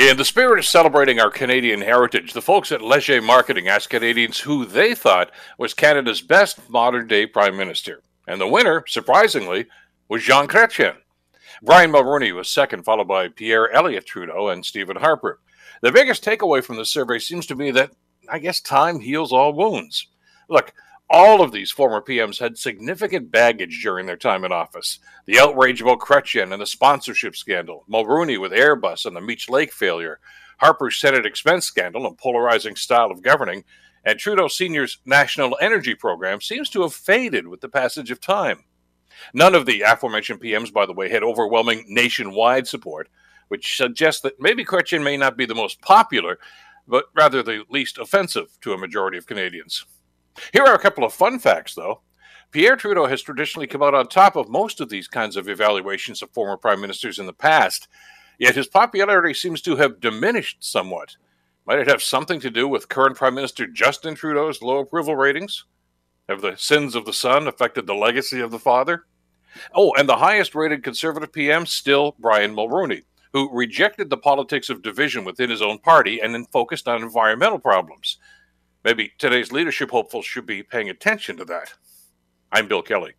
In the spirit of celebrating our Canadian heritage, the folks at Leger Marketing asked Canadians who they thought was Canada's best modern day Prime Minister. And the winner, surprisingly, was Jean Chrétien. Brian Mulroney was second, followed by Pierre Elliott Trudeau and Stephen Harper. The biggest takeaway from the survey seems to be that I guess time heals all wounds. Look, all of these former PMs had significant baggage during their time in office. The outrage about Chrétien and the sponsorship scandal, Mulroney with Airbus and the Meech Lake failure, Harper's Senate expense scandal and polarizing style of governing, and Trudeau Sr.'s national energy program seems to have faded with the passage of time. None of the aforementioned PMs, by the way, had overwhelming nationwide support, which suggests that maybe Chrétien may not be the most popular, but rather the least offensive to a majority of Canadians. Here are a couple of fun facts, though. Pierre Trudeau has traditionally come out on top of most of these kinds of evaluations of former prime ministers in the past, yet his popularity seems to have diminished somewhat. Might it have something to do with current Prime Minister Justin Trudeau's low approval ratings? Have the sins of the son affected the legacy of the father? Oh, and the highest rated conservative PM still Brian Mulroney, who rejected the politics of division within his own party and then focused on environmental problems. Maybe today's leadership hopefuls should be paying attention to that. I'm Bill Kelly.